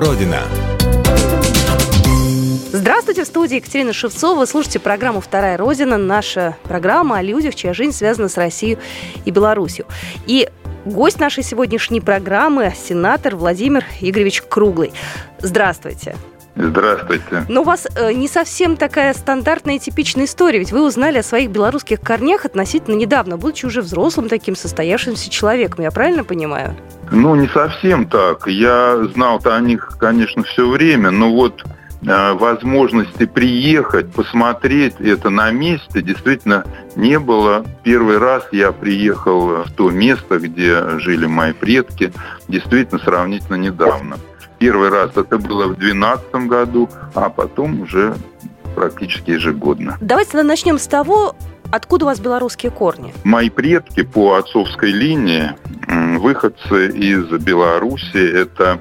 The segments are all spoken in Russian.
Родина». Здравствуйте, в студии Екатерина Шевцова. Вы слушаете программу «Вторая Родина». Наша программа о людях, чья жизнь связана с Россией и Беларусью. И гость нашей сегодняшней программы – сенатор Владимир Игоревич Круглый. Здравствуйте. Здравствуйте. Но у вас э, не совсем такая стандартная и типичная история, ведь вы узнали о своих белорусских корнях относительно недавно, будучи уже взрослым таким состоявшимся человеком, я правильно понимаю? Ну, не совсем так. Я знал-то о них, конечно, все время, но вот э, возможности приехать, посмотреть это на месте действительно не было. Первый раз я приехал в то место, где жили мои предки, действительно сравнительно недавно. Первый раз это было в 2012 году, а потом уже практически ежегодно. Давайте начнем с того, Откуда у вас белорусские корни? Мои предки по отцовской линии, выходцы из Беларуси, это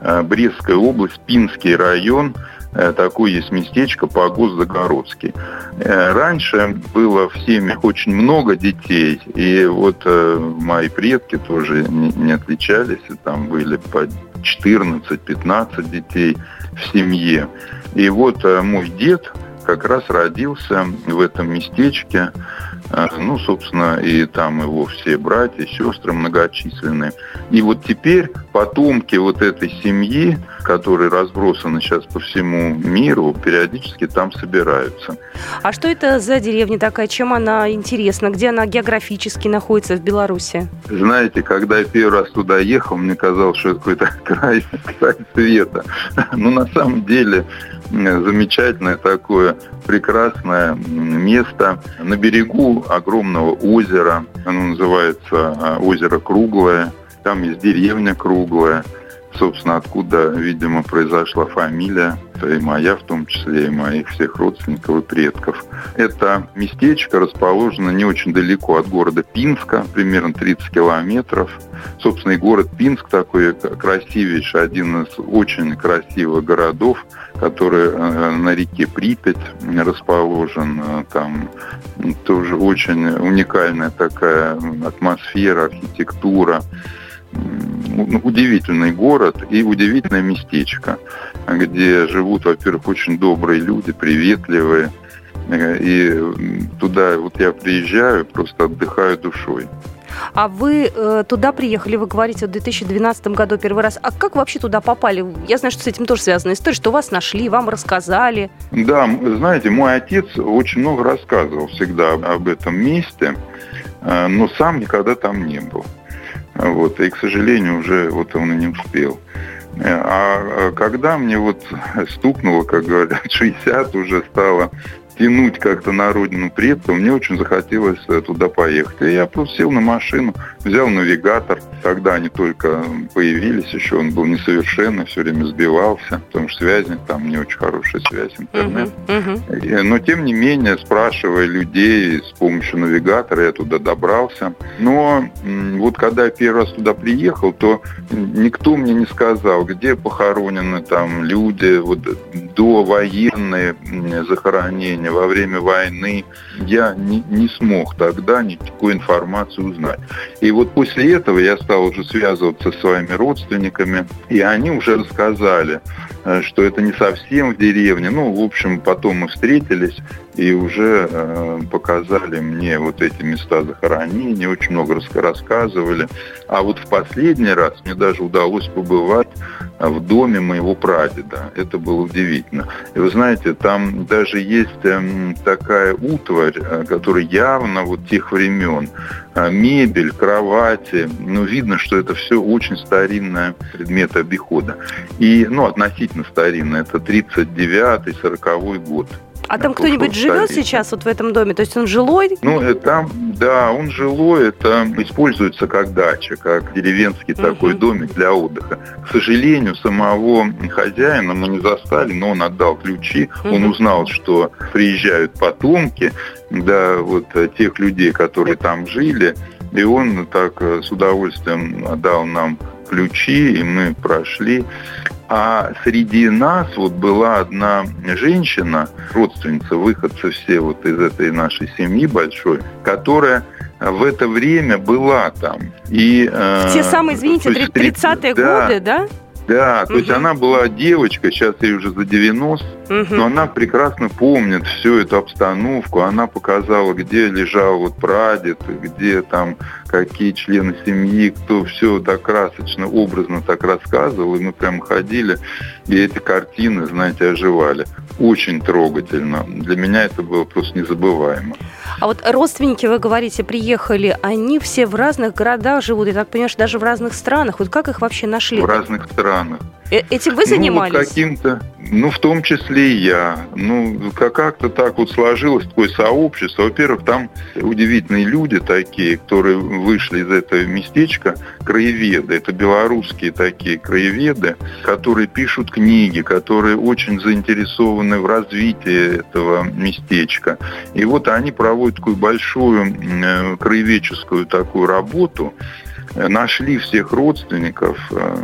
э, Брестская область, Пинский район, э, такое есть местечко Погост Загородский. Э, раньше было в семьях очень много детей, и вот мои предки тоже не отличались, и там были по 14-15 детей в семье. И вот э, мой дед как раз родился в этом местечке. Э, ну, собственно, и там его все братья, сестры многочисленные. И вот теперь потомки вот этой семьи, которые разбросаны сейчас по всему миру, периодически там собираются. А что это за деревня такая? Чем она интересна? Где она географически находится в Беларуси? Знаете, когда я первый раз туда ехал, мне казалось, что это какой-то край, край света. Но на самом деле замечательное такое прекрасное место на берегу огромного озера. Оно называется а, озеро Круглое. Там есть деревня Круглая собственно, откуда, видимо, произошла фамилия, и моя в том числе, и моих всех родственников и предков. Это местечко расположено не очень далеко от города Пинска, примерно 30 километров. Собственно, и город Пинск такой красивейший, один из очень красивых городов, который э, на реке Припять расположен. Э, там тоже очень уникальная такая атмосфера, архитектура. Ну, удивительный город и удивительное местечко, где живут, во-первых, очень добрые люди, приветливые. Э, и туда вот я приезжаю, просто отдыхаю душой. А вы э, туда приехали, вы говорите, в 2012 году первый раз. А как вообще туда попали? Я знаю, что с этим тоже связана история, что вас нашли, вам рассказали. Да, знаете, мой отец очень много рассказывал всегда об этом месте, э, но сам никогда там не был. Вот, и, к сожалению, уже вот он и не успел. А, а когда мне вот стукнуло, как говорят, 60 уже стало тянуть как-то на родину предков, мне очень захотелось туда поехать. И я просто сел на машину, взял навигатор. Тогда они только появились, еще он был несовершенный, все время сбивался, потому что связи там не очень хорошая связь, интернет. Uh-huh, uh-huh. Но тем не менее, спрашивая людей с помощью навигатора, я туда добрался. Но вот когда я первый раз туда приехал, то никто мне не сказал, где похоронены там люди, вот до военные захоронения, во время войны, я не, не смог тогда никакой информации узнать. И вот после этого я стал уже связываться с своими родственниками, и они уже рассказали, э, что это не совсем в деревне. Ну, в общем, потом мы встретились и уже э, показали мне вот эти места захоронения, очень много рассказывали. А вот в последний раз мне даже удалось побывать в доме моего прадеда. Это было удивительно. И вы знаете, там даже есть эм, такая утварь, э, которая явно вот тех времен. Э, мебель, кровати. Ну, видно, что это все очень старинные предметы обихода. И, ну, относительно старинные. Это 39-й, 40-й год. А там кто-нибудь живет сейчас вот в этом доме? То есть он жилой? Ну, э, там, да, он жилой. Это используется как дача, как деревенский угу. такой домик для отдыха. К сожалению, самого хозяина мы не застали, но он отдал ключи. Угу. Он узнал, что приезжают потомки, да, вот э, тех людей, которые там жили. И он так э, с удовольствием дал нам ключи, и мы прошли. А среди нас вот была одна женщина, родственница, выходцы все вот из этой нашей семьи большой, которая в это время была там. И, в те самые, извините, 30-е да, годы, да? Да, то угу. есть она была девочка, сейчас ей уже за 90, угу. но она прекрасно помнит всю эту обстановку. Она показала, где лежал вот прадед, где там какие члены семьи, кто все так красочно, образно так рассказывал. И мы прям ходили, и эти картины, знаете, оживали. Очень трогательно. Для меня это было просто незабываемо. А вот родственники, вы говорите, приехали, они все в разных городах живут, я так понимаю, что даже в разных странах. Вот как их вообще нашли? В разных странах. Э, этим вы занимались? Ну, каким-то, ну, в том числе и я. Ну, как-то так вот сложилось такое сообщество. Во-первых, там удивительные люди такие, которые вышли из этого местечка, краеведы. Это белорусские такие краеведы, которые пишут книги, которые очень заинтересованы в развитии этого местечка. И вот они проводят такую большую э, краеведческую такую работу, нашли всех родственников, э,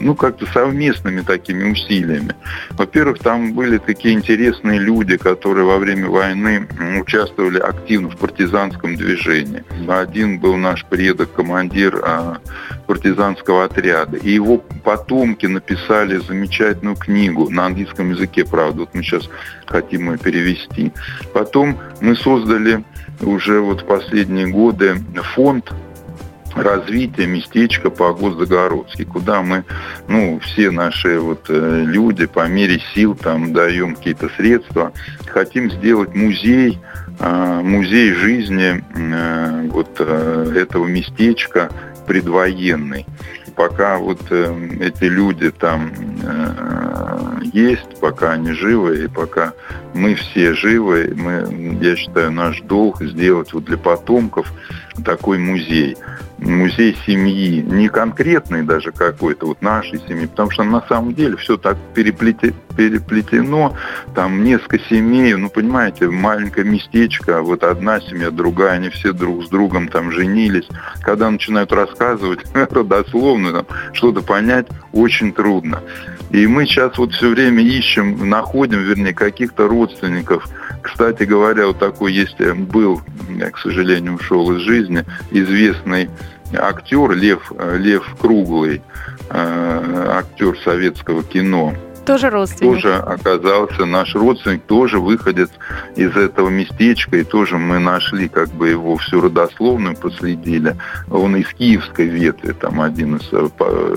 ну, как-то совместными такими усилиями. Во-первых, там были такие интересные люди, которые во время войны участвовали активно в партизанском движении. Один был наш предок, командир а, партизанского отряда. И его потомки написали замечательную книгу на английском языке, правда. Вот мы сейчас хотим ее перевести. Потом мы создали уже вот последние годы фонд развития местечка Погост Загородский, куда мы, ну, все наши вот э, люди по мере сил там даем какие-то средства, хотим сделать музей, э, музей жизни э, вот этого местечка предвоенный. Пока вот эти люди там есть, пока они живы, и пока мы все живы, мы, я считаю, наш долг сделать вот для потомков такой музей музей семьи, не конкретный даже какой-то, вот нашей семьи, потому что на самом деле все так переплете, переплетено, там несколько семей, ну, понимаете, маленькое местечко, вот одна семья, другая, они все друг с другом там женились. Когда начинают рассказывать родословно, там, что-то понять очень трудно. И мы сейчас вот все время ищем, находим, вернее, каких-то родственников. Кстати говоря, вот такой есть, э, был, к сожалению, ушел из жизни, известный актер Лев, э, Лев Круглый, э, актер советского кино. Тоже родственник. Тоже оказался наш родственник, тоже выходит из этого местечка, и тоже мы нашли как бы его всю родословную, последили. Он из киевской ветви, там один из,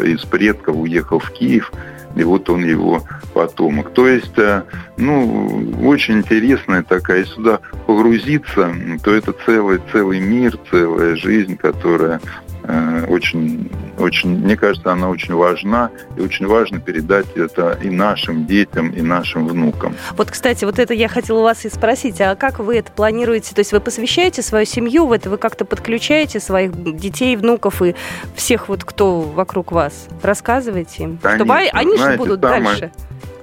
из предков уехал в Киев, и вот он его потомок. То есть, э, ну, очень интересная такая, сюда погрузиться, то это целый, целый мир, целая жизнь, которая Э, очень, очень, мне кажется, она очень важна, и очень важно передать это и нашим детям, и нашим внукам. Вот, кстати, вот это я хотела у вас и спросить, а как вы это планируете? То есть вы посвящаете свою семью в это, вы как-то подключаете своих детей, внуков и всех вот, кто вокруг вас? Рассказываете им? Конечно, чтобы они знаете, же будут самое... дальше.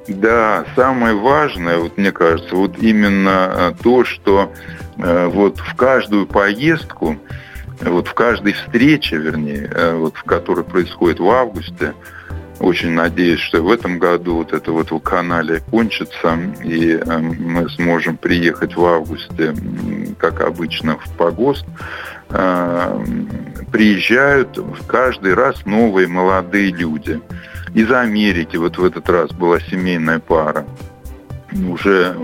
Да, самое важное, вот мне кажется, вот именно э, то, что э, вот в каждую поездку вот в каждой встрече, вернее, э, вот в которой происходит в августе, очень надеюсь, что в этом году вот это вот в канале кончится, и э, мы сможем приехать в августе, как обычно, в Погост. Э, приезжают каждый раз новые молодые люди. Из Америки вот в этот раз была семейная пара уже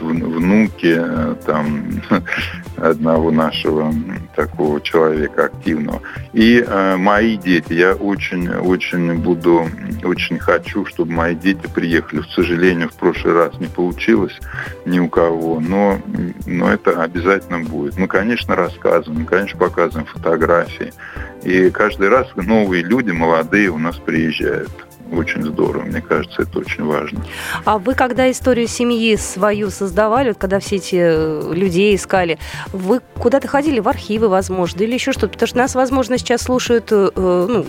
вот внуки э, там одного нашего такого человека активного. И э, мои дети, я очень, очень буду, очень хочу, чтобы мои дети приехали. К сожалению, в прошлый раз не получилось ни у кого, но, но это обязательно будет. Мы, конечно, рассказываем, конечно, показываем фотографии. И каждый раз новые люди, молодые у нас приезжают очень здорово. Мне кажется, это очень важно. А вы, когда историю семьи свою создавали, вот когда все эти э, людей искали, вы куда-то ходили в архивы, возможно, или еще что-то? Потому что нас, возможно, сейчас слушают э, ну,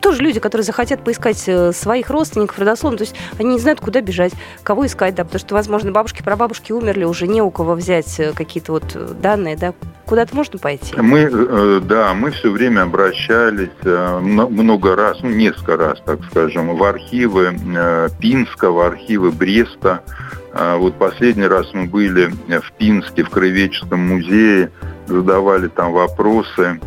тоже люди, которые захотят поискать э, своих родственников, родословно. То есть они не знают, куда бежать, кого искать, да, потому что, возможно, бабушки, прабабушки умерли, уже не у кого взять какие-то вот данные, да, куда-то можно пойти? Мы, да, мы все время обращались много раз, ну, несколько раз, так скажем, в архивы э, Пинска, в архивы Бреста. А вот последний раз мы были в Пинске, в Краеведческом музее, задавали там вопросы.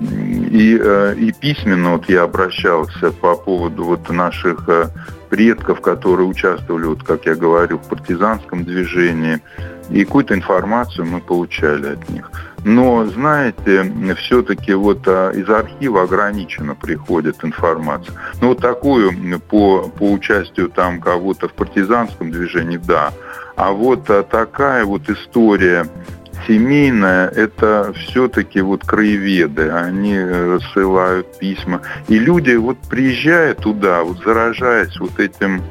И, э, и письменно вот я обращался по поводу вот наших э, предков, которые участвовали, вот, как я говорю, в партизанском движении. И какую-то информацию мы получали от них. Но, знаете, все-таки вот а, из архива ограниченно приходит информация. Ну, вот такую по, по участию там кого-то в партизанском движении, да. А вот а, такая вот история семейная, это все-таки вот краеведы, они рассылают письма. И люди вот приезжая туда, вот заражаясь вот этим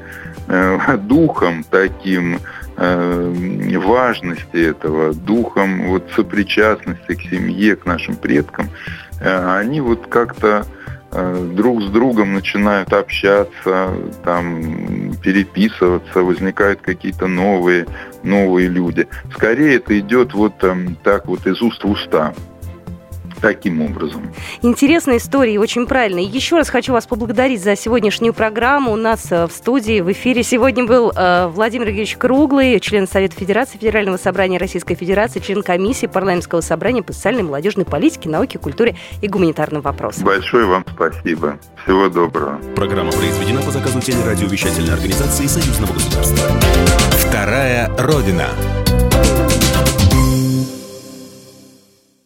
э, духом таким, э, важности этого, духом вот сопричастности к семье, к нашим предкам, э, они вот как-то э, друг с другом начинают общаться, там, переписываться, возникают какие-то новые, новые люди. Скорее это идет вот там, так вот из уст в уста таким образом. Интересная история, очень правильно. Еще раз хочу вас поблагодарить за сегодняшнюю программу. У нас э, в студии, в эфире сегодня был э, Владимир Евгеньевич Круглый, член Совета Федерации Федерального собрания Российской Федерации, член комиссии парламентского собрания по социальной и молодежной политике, науке, культуре и гуманитарным вопросам. Большое вам спасибо. Всего доброго. Программа произведена по заказу телерадиовещательной организации Союзного государства. Вторая Родина.